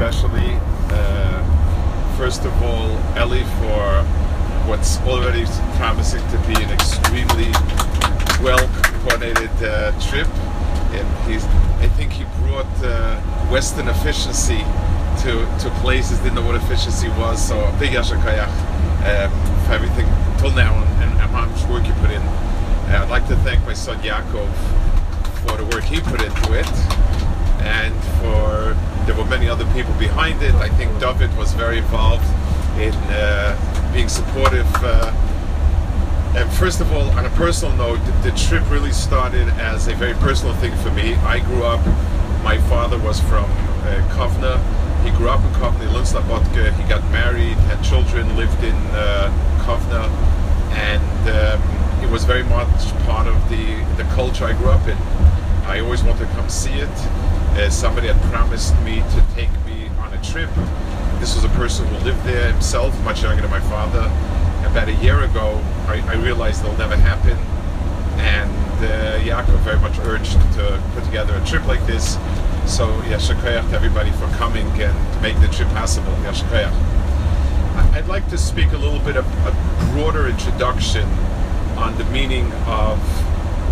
especially. Uh, first of all, Ellie for what's already promising to be an extremely well coordinated uh, trip. And he's, I think he brought uh, Western efficiency to, to places, didn't know what efficiency was. So big Yasha Kayach um, for everything till now and, and how much work you put in. Uh, I'd like to thank my son Yaakov for the work he put into it and for there were many other people behind it. I think David was very involved in uh, being supportive. Uh, and first of all, on a personal note, the, the, trip really started as a very personal thing for me. I grew up, my father was from uh, Kovna. He grew up in Kovna, Lunslabotke. He got married, had children, lived in uh, Kovna, and um, it was very much part of the, the culture I grew up in. I always wanted to come see it. Uh, somebody had promised me to take me on a trip. This was a person who lived there himself, much younger than my father. About a year ago, I, I realized it'll never happen. And uh, Yaakov very much urged to put together a trip like this. So, Yashakayach to everybody for coming and make the trip possible. Yashakayach. I'd like to speak a little bit of a broader introduction on the meaning of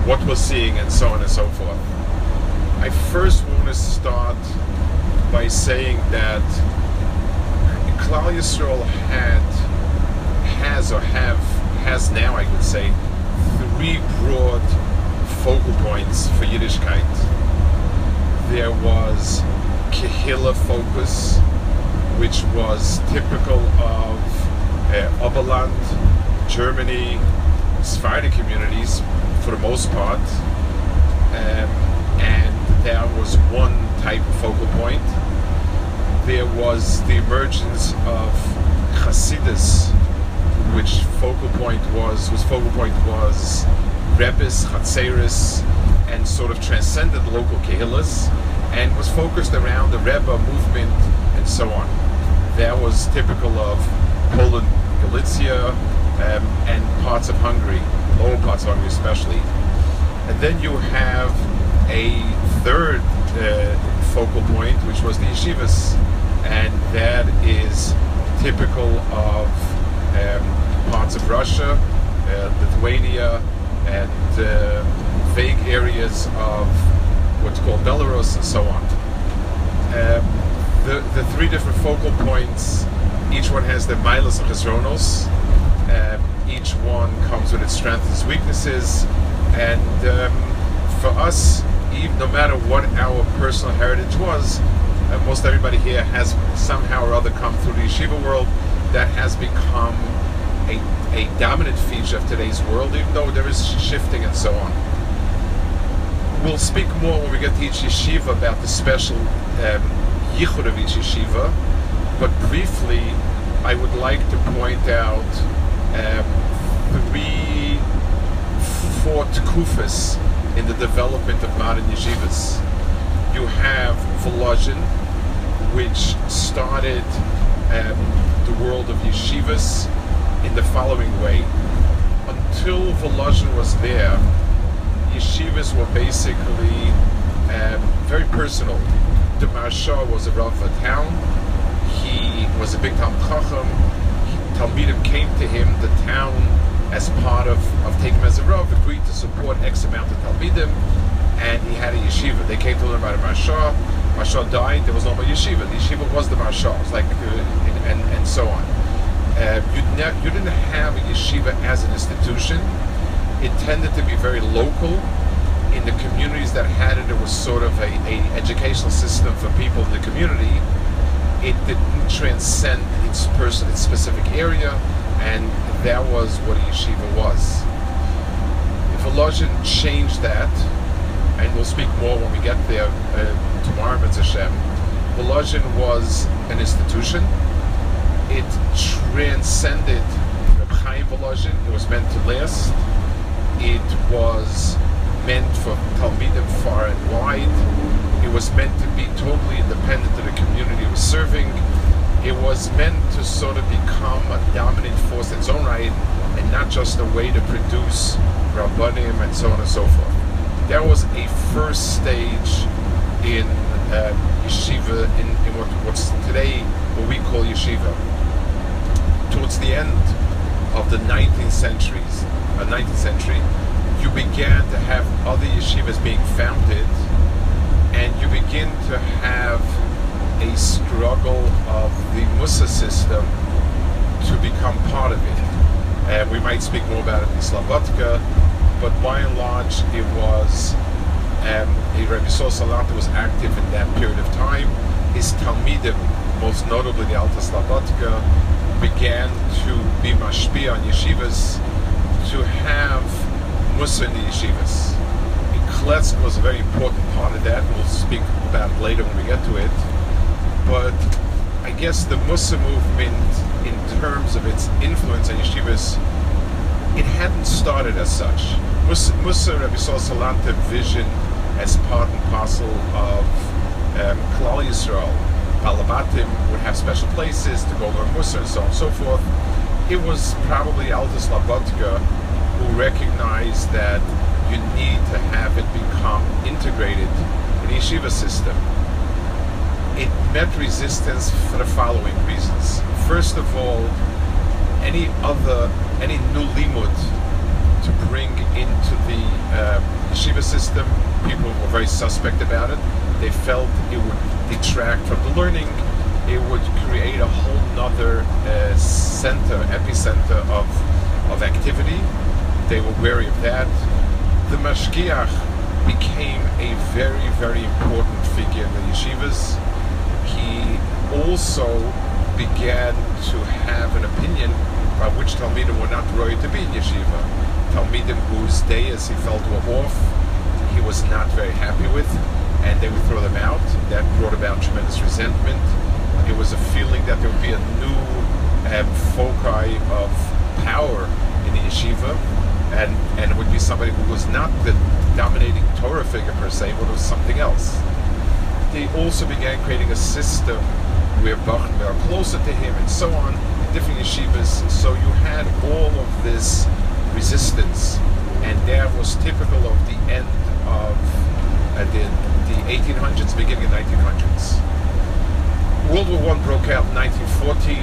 what we're seeing and so on and so forth. I first to start by saying that Klal Yisrael had, has or have, has now I would say, three broad focal points for Yiddishkeit. There was Kehillah focus, which was typical of uh, Oberland, Germany, Sephardic communities for the most part. Um, and there was one type of focal point. There was the emergence of Hasidus, which focal point was, whose focal point was Rebbes, Hatzeris, and sort of transcended local kehillas, and was focused around the Rebbe movement and so on. That was typical of Poland, Galicia, um, and parts of Hungary, lower parts of Hungary especially. And then you have a third uh, focal point, which was the yeshivas, and that is typical of um, parts of Russia, uh, Lithuania, and uh, vague areas of what's called Belarus and so on. Um, the, the three different focal points, each one has their milas and chesronos. Um, each one comes with its strengths and weaknesses, and um, for us, even no matter what our personal heritage was, uh, most everybody here has somehow or other come through the yeshiva world that has become a, a dominant feature of today's world, even though there is shifting and so on. We'll speak more when we get to each yeshiva about the special um, yichud of each yeshiva, but briefly, I would like to point out um, three, four in the development of modern yeshivas. You have Volozhin, which started um, the world of yeshivas in the following way. Until Volozhin was there, yeshivas were basically um, very personal. The Maharsha was a Rav of town. He was a big Talmud Chacham. Talmidim came to him. The town as part of, of taking as a agreed to support X amount of Talmidim, and he had a yeshiva. They came to learn about a Maharsha. Maharsha died, there was no more yeshiva. The yeshiva was the Maharsha, it's like, uh, and, and so on. Uh, you, ne- you didn't have a yeshiva as an institution. It tended to be very local. In the communities that had it, it was sort of a, a educational system for people in the community. It didn't transcend its person, its specific area, and that was what a yeshiva was. If Volozhin changed that, and we'll speak more when we get there uh, tomorrow, Mitzvah Hashem, Volozhin was an institution. It transcended Reb Chaim Volozhin. It was meant to last. It was meant for Talmidim far and wide. It was meant to be totally independent of the community it was serving it was meant to sort of become a dominant force in its own right and not just a way to produce rabbanim and so on and so forth. That was a first stage in uh, yeshiva, in, in, what what, what's today what we call yeshiva. Towards the end of the 19th centuries, uh, 19th century, you began to have other yeshivas being founded, and you begin to have a struggle of the Mussar system to become part of it. And we might speak more about it in Slobodka, but by and large, it was um, Rabbi Salanter was active in that period of time. His Talmidim, most notably the Alter Slobodka, began to be mashpi on yeshivas to have Mussar in the yeshivas. Kletsk was a very important part of that. We'll speak about it later when we get to it. But I guess the Mussar movement, in terms of its influence on yeshivas, it hadn't started as such. Mussar, Mussar Rabbi Salanter vision as part and parcel of um, Klal Yisrael. Balabatim would have special places to go learn Mussar and so on and so forth. It was probably Alter Slobodka who recognized that you need to have it become integrated in the yeshiva system. It met resistance for the following reasons. First of all, any other, any new limud to bring into the uh, yeshiva system, people were very suspect about it. They felt it would detract from the learning. It would create a whole nother uh, center, epicenter of, of activity. They were wary of that. The mashgiach became a very, very important figure in the yeshivas. Also began to have an opinion by which Talmidim were not ready to be in yeshiva. Talmidim whose days he felt were off, he was not very happy with, and they would throw them out. That brought about tremendous resentment. It was a feeling that there would be a new um, foci of power in the yeshiva, and, and it would be somebody who was not the dominating Torah figure per se, but was something else. They also began creating a system are closer to him and so on, different yeshivas. So you had all of this resistance, and that was typical of the end of uh, the, the 1800s, beginning of 1900s. World War One broke out in 1914,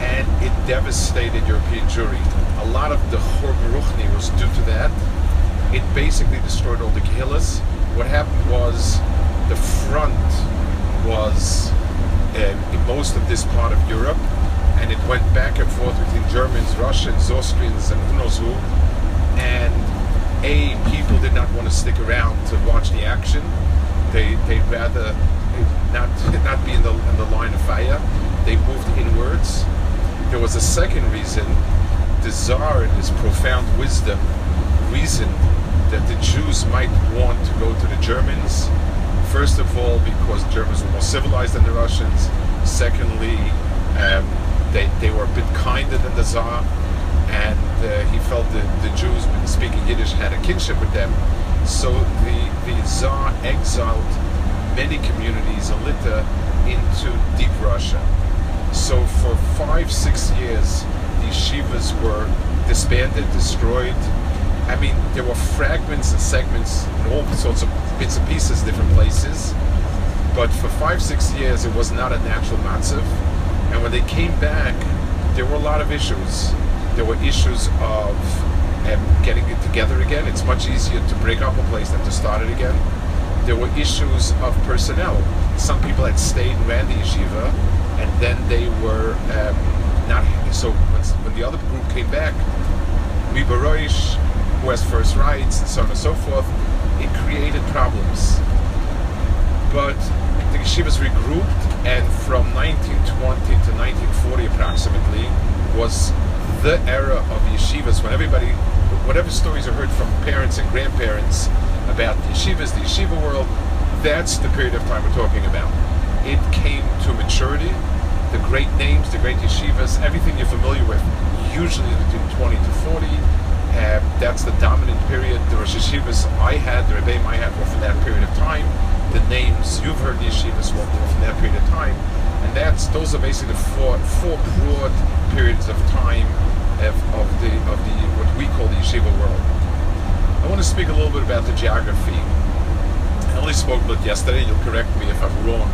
and it devastated European Jewry. A lot of the Chor was due to that. It basically destroyed all the kehillas. What happened was the front was uh, in most of this part of Europe, and it went back and forth between Germans, Russians, Austrians, and who knows who. And a people did not want to stick around to watch the action. They they'd rather not not be in the in the line of fire. They moved inwards. There was a second reason. The Tsar, in his profound wisdom, reasoned that the Jews might want to go to the Germans. First of all, because Germans were more civilized than the Russians. Secondly, um, they, they were a bit kinder than the Tsar, and uh, he felt that the Jews, speaking Yiddish, had a kinship with them. So the, the Tsar exiled many communities in Lita into deep Russia. So for five, six years, these shivas were disbanded, destroyed. I mean, there were fragments and segments in all sorts of bits and pieces, different places. But for five, six years, it was not a natural matzav. And when they came back, there were a lot of issues. There were issues of um, getting it together again. It's much easier to break up a place than to start it again. There were issues of personnel. Some people had stayed and ran the yeshiva, and then they were um, not. So when, when, the other group came back, Ribaroish, who has first rights, and so on and so forth, it created problems. But the yeshivas regrouped, and from 1920 to 1940 approximately was the era of yeshivas when everybody, whatever stories are heard from parents and grandparents about the yeshivas, the yeshiva world, that's the period of time we're talking about. It came to maturity. The great names, the great yeshivas, everything you're familiar with, usually between 20 to 40. Uh, that's the dominant period. The Rosh Yeshivas I had, the Rebbeim I had were from that period of time. The names you've heard the yeshivas were from that period of time. And that's those are basically the four four broad periods of time of, of the of the what we call the yeshiva world. I want to speak a little bit about the geography. I only spoke about yesterday. You'll correct me if I'm wrong.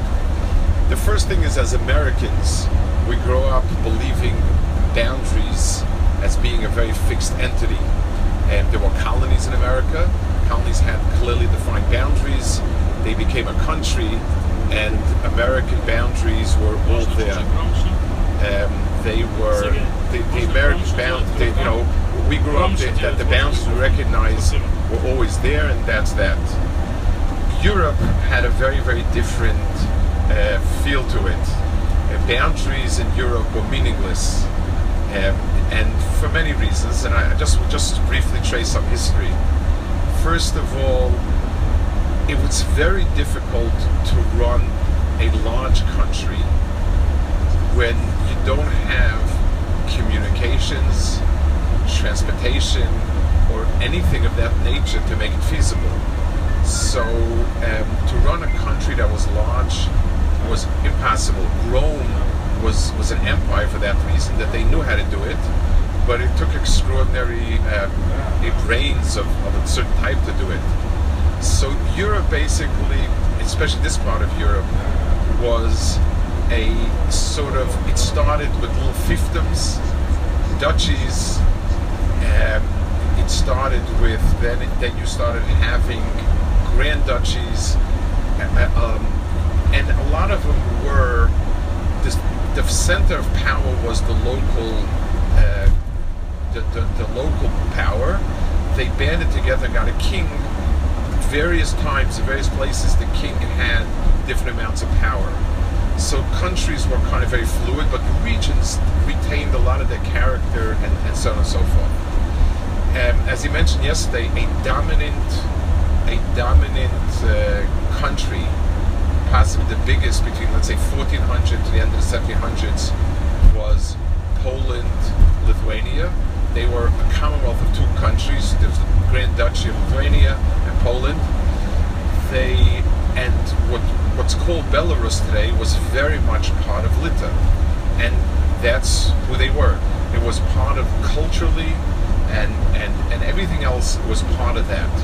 The first thing is, as Americans, we grow up believing boundaries as being a very fixed entity. And there were colonies in America. Colonies had clearly defined boundaries. They became a country, and American boundaries were all there. Um, they were the, the American boundaries. They, you know, we grew up that, that the boundaries we recognize were always there, and that's that. Europe had a very, very different uh, feel to it. Uh, boundaries in Europe were meaningless, um, and for many reasons. And I just just briefly trace some history. First of all, it was very difficult to run a large country when you don't have communications, transportation, or anything of that nature to make it feasible. So um, to run a country that was large was impossible. Rome was was an empire for that reason that they knew how to do it, but it took extraordinary uh, brains of, of a certain type to do it. So Europe basically, especially this part of Europe, was a sort of it started with little fiefdoms, duchies. Um, it started with then it, then you started having grand duchies, uh, um, and a lot of them were the center of power was the local uh, the, the, the local power. They banded together, got a king. Various times, in various places, the king had different amounts of power. So countries were kind of very fluid, but the regions retained a lot of their character and, and so on and so forth. Um, as you mentioned yesterday, a dominant, a dominant uh, country, possibly the biggest between let's say 1400 to the end of the 1700s, was Poland, Lithuania. They were a commonwealth of two countries. There was the Grand Duchy of Lithuania and Poland. They and what what's called Belarus today was very much part of Lita, and that's who they were. It was part of culturally, and and and everything else was part of that.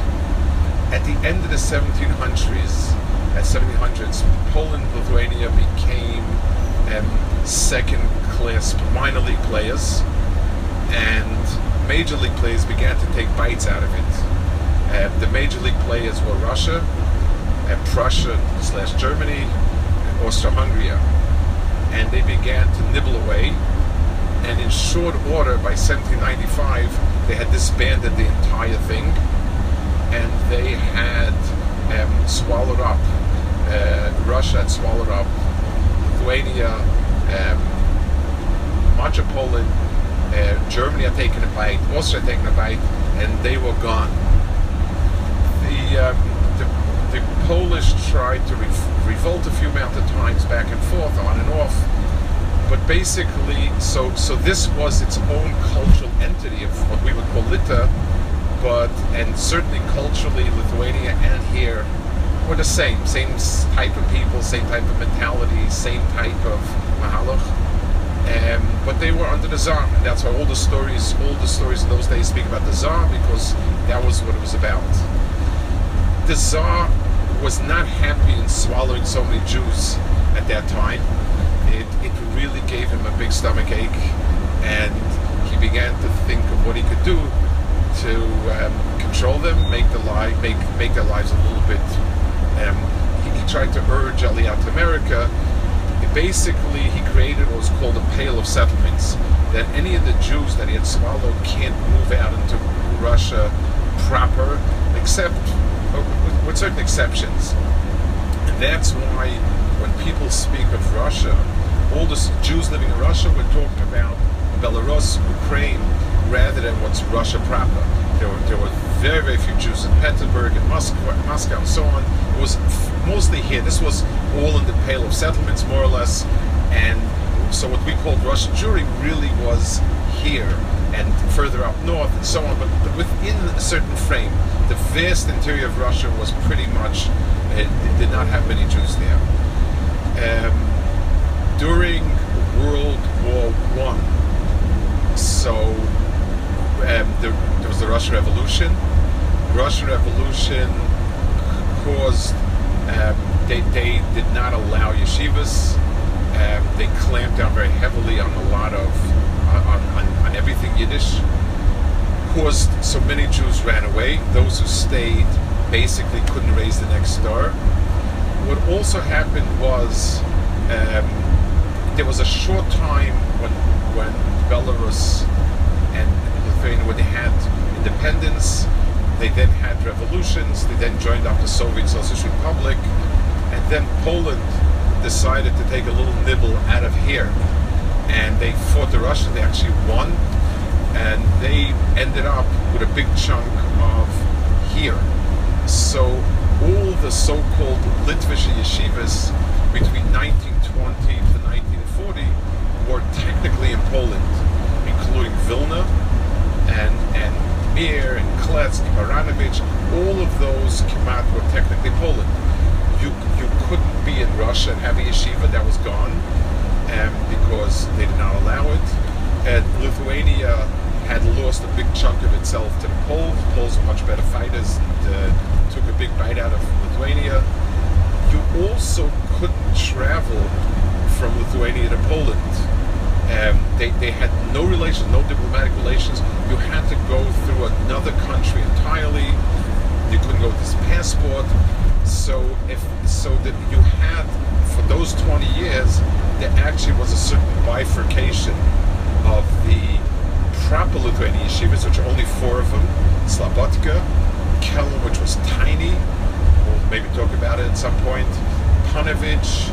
At the end of the 1700s, at 1700s, Poland, Lithuania became um, second-class minor league players, and major league players began to take bites out of it. Uh, the major league players were Russia, and Prussia slash Germany, and Austria-Hungary, and they began to nibble away. And in short order, by 1795, they had disbanded the entire thing, and they had um, swallowed up. Uh, Russia had swallowed up Lithuania, um, much of Poland, uh, Germany had taken a bite, Austria had taken a bite, and they were gone. The um, the Polish tried to re- revolt a few amount of times back and forth, on and off. But basically, so so this was its own cultural entity of what we would call Lita, but and certainly culturally, Lithuania and here were the same, same type of people, same type of mentality, same type of mahalach. Um, but they were under the Tsar, and that's why all the stories, all the stories in those days speak about the Tsar because that was what it was about the Tsar was not happy in swallowing so many Jews at that time. It, it really gave him a big stomach ache, and he began to think of what he could do to um, control them, make the life, make make their lives a little bit. He, he, tried to urge Aliyah to America. It basically, he created what was called a Pale of Settlements. That any of the Jews that he had swallowed can't move out into Russia proper, except oh, with, with certain exceptions. And that's why when people speak of Russia, all the Jews living in Russia, we're talking about Belarus, Ukraine, rather than what's Russia proper. There were, there were very, very few Jews in Petersburg and Moscow, Moscow and so on. Was mostly here. This was all in the Pale of Settlements, more or less. And so what we called Russian Jewry really was here and further up north and so on, but, but within a certain frame. The vast interior of Russia was pretty much, it, it did not have many Jews there. Um, during World War One, so um, there, there was the Russian Revolution. Russian Revolution caused um, they, they did not allow yeshivas Um, they clamped down very heavily on a lot of on, on, on everything Yiddish. Caused so many Jews ran away. Those who stayed basically couldn't raise the next star. What also happened was um, there was a short time when when Belarus and Lithuania when they they then had revolutions. They then joined up the Soviet Socialist Republic, and then Poland decided to take a little nibble out of here, and they fought the Russians. They actually won, and they ended up with a big chunk of here. So all the so-called Litvish yeshivas between 1920 to 1940 were technically in Poland, including Vilna and and Mir and Kletsk, Baranovich. All of those Kemat were technically Poland. You you couldn't be in Russia and have a yeshiva that was gone um, because they did not allow it. And Lithuania had lost a big chunk of itself to the Poles. The Poles were much better fighters and uh, took a big bite out of Lithuania. You also couldn't travel from Lithuania to Poland. Um, they, they had no relations, no diplomatic relations. You had to go through another country entirely. You couldn't go with this passport. So if so that you had for those 20 years, there actually was a certain bifurcation of the proper Lithuanian yeshivas, which are only four of them, Slobodka, Kelm, which was tiny. We'll maybe talk about it at some point. Panovich,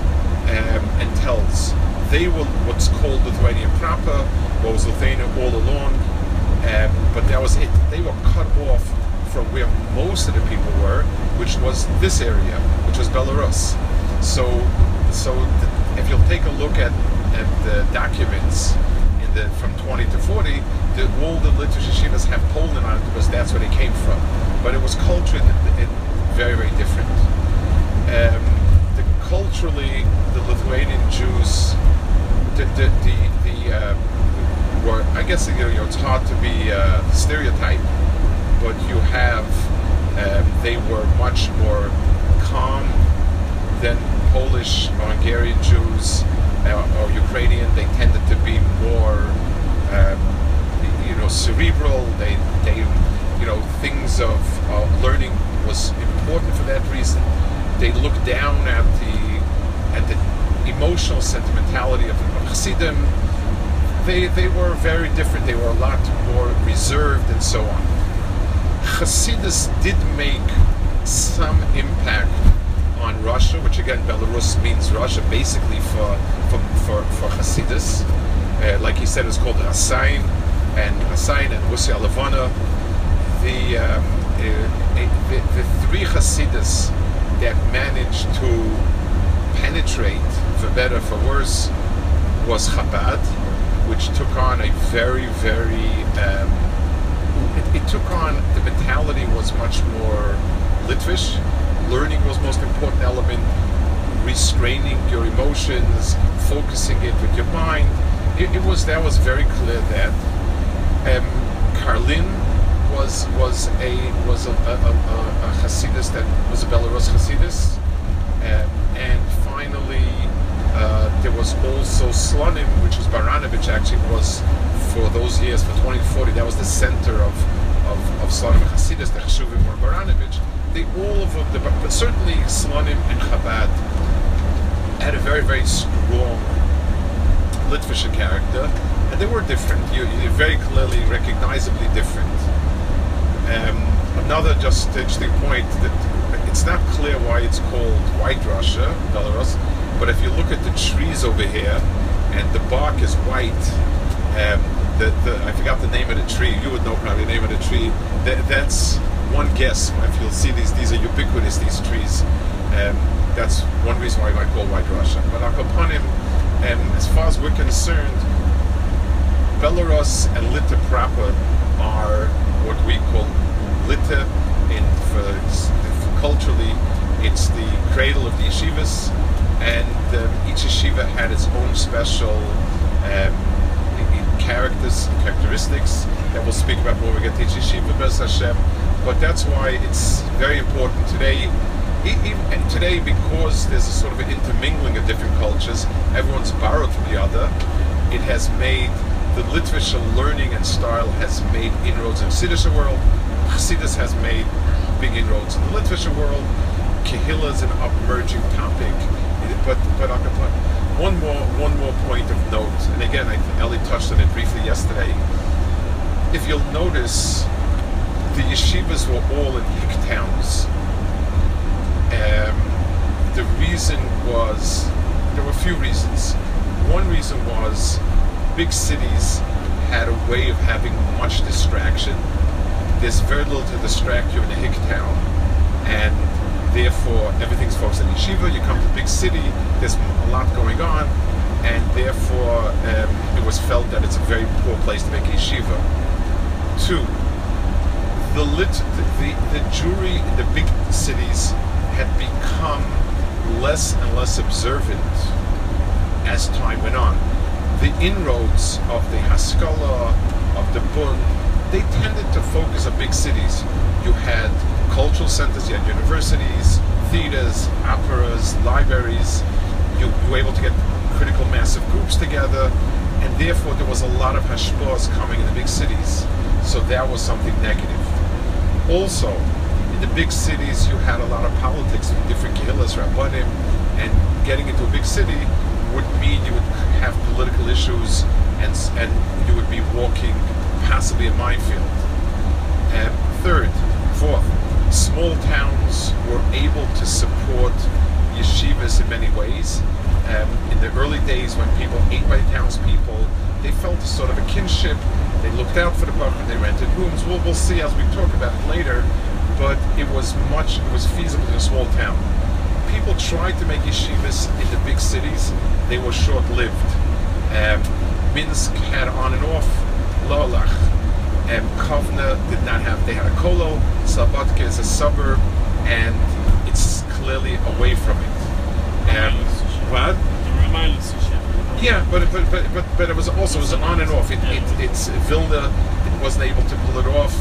um, and Telz. They were what's called Lithuania proper, what was Lithuania all along, um, but that was it. They were cut off from where most of the people were, which was this area, which was Belarus. So, so if you'll take a look at, at the documents the from 20 to 40, the, all the Litvish yeshivas have Poland on it because that's where they came from. But it was culturally very, very different. Um, the, culturally, the Lithuanian Jews, the the the, the uh, I guess you know it's hard to be uh, stereotype, but you have um, they were much more calm than Polish Hungarian Jews uh, or Ukrainian. They tended to be more um, you know cerebral. They they you know things of learning was important for that reason. They looked down at the at the emotional sentimentality of, of Chassidim. They they were very different. They were a lot more reserved and so on. Hasidus did make some impact on Russia, which again Belarus means Russia, basically for for for, for Hasidus. Uh, like he said, it's called Rasain and Rasain and Levana. The, um, uh, the the three Hasidus that managed to penetrate, for better for worse, was Chabad, which took on a very very um, it, it, took on the mentality was much more Litvish. Learning was most important element. Restraining your emotions, focusing it with your mind. It, it was that was very clear that um, Karlin was was a was a, a, a, a Hasidus that was a Belarus Hasidus, um, and finally uh, there was also Slonim, which was Baranovich actually was for those years, for 2040, that was the center of, of, of Slonim and Hasidus, the Cheshuvim or Baranovich. They all of them, but certainly Slonim and Chabad had a very, very strong Litvish character, and they were different. You, you very clearly, recognizably different. Um, another just interesting point that it's not clear why it's called White Russia, Belarus, but if you look at the trees over here, and the bark is white, um, the, the, I forgot the name of the tree. You would know probably the name of the tree. That, that's one guess. If you'll see these, these are ubiquitous. These trees. Um, that's one reason why I call White Russia. But Akapanim, um, as far as we're concerned, Belarus and Lita proper are what we call Lita. In for culturally, it's the cradle of the yeshivas, and um, each yeshiva had its own special. Um, characters, characteristics that we'll speak about when we get to Yeshiva Bez Hashem. But that's why it's very important today. even and today, because there's a sort of an intermingling of different cultures, everyone's borrowed from the other. It has made the literature learning and style has made inroads in the Siddur world. Hasidus has made big inroads in the literature world. Kehillah is an upmerging topic. But but I point one more one more point of note, and again, I Ellie touched on it briefly yesterday. If you'll notice, the yeshivas were all in hick towns. Um, the reason was there were a few reasons. One reason was big cities had a way of having much distraction. There's very little to distract you in a hick town, and therefore everything's focused on yeshiva. You come to a big city, there's a lot going on, and therefore um, it was felt that it's a very poor place to make yeshiva. Two, the lit, the, the, Jewry in the big cities had become less and less observant as time went on. The inroads of the Haskalah, of the Bund, they tended to focus on big cities. You had cultural centers, you had universities, theaters, operas, libraries. You, were able to get critical mass of groups together, and therefore there was a lot of hashpahs coming in the big cities. So that was something negative. Also, in the big cities, you had a lot of politics with different kehillas, rabbanim, and getting into a big city would mean you would have political issues, and and you would be walking possibly a minefield. And third, fourth, small towns were able to support yeshivas in many ways. Um, in the early days, when people ate by townspeople, they felt a sort of a kinship. They looked out for the public. They rented rooms. We'll, we'll see as we talk about it later. But it was much. It was feasible in a small town. People tried to make yeshivas in the big cities. They were short-lived. Um, Minsk had on and off. Lolach. And Kovna did not have. They had a kolo. Slobodka is a suburb, and it's clearly away from it. Um, what? Yeah, but but but but, but it was also it was on and off. It, it, it's Vilna it wasn't able to pull it off.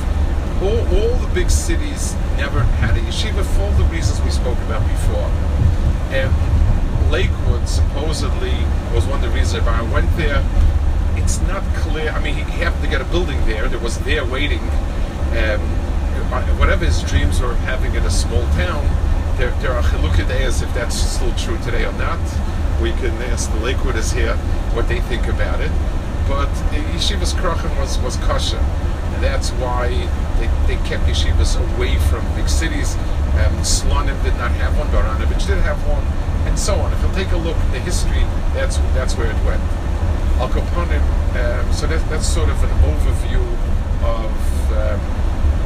All, all the big cities never had a yeshiva for all the reasons we spoke about before. And Lakewood supposedly was one of the reasons if I went there. It's not clear. I mean, he happened to get a building there. There was there waiting. Um, whatever his dreams were of having in a small town, there, there are chilukadeas if that's still true today or not. We can ask the Lakewooders here what they think about it. But Yeshivas Krachim was, was kosher. And that's why they, they kept yeshivas away from big cities. Um, Slonim did not have one, Baranovich did have one, and so on. If you'll take a look at the history, that's that's where it went a. Um, so that, that's sort of an overview of um,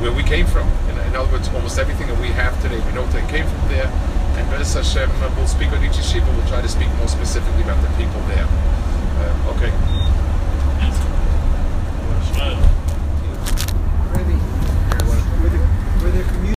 where we came from. In, in, other words, almost everything that we have today, we know they came from there. And Beres Hashem will speak on each yeshiva. We'll try to speak more specifically about the people there. Uh, okay.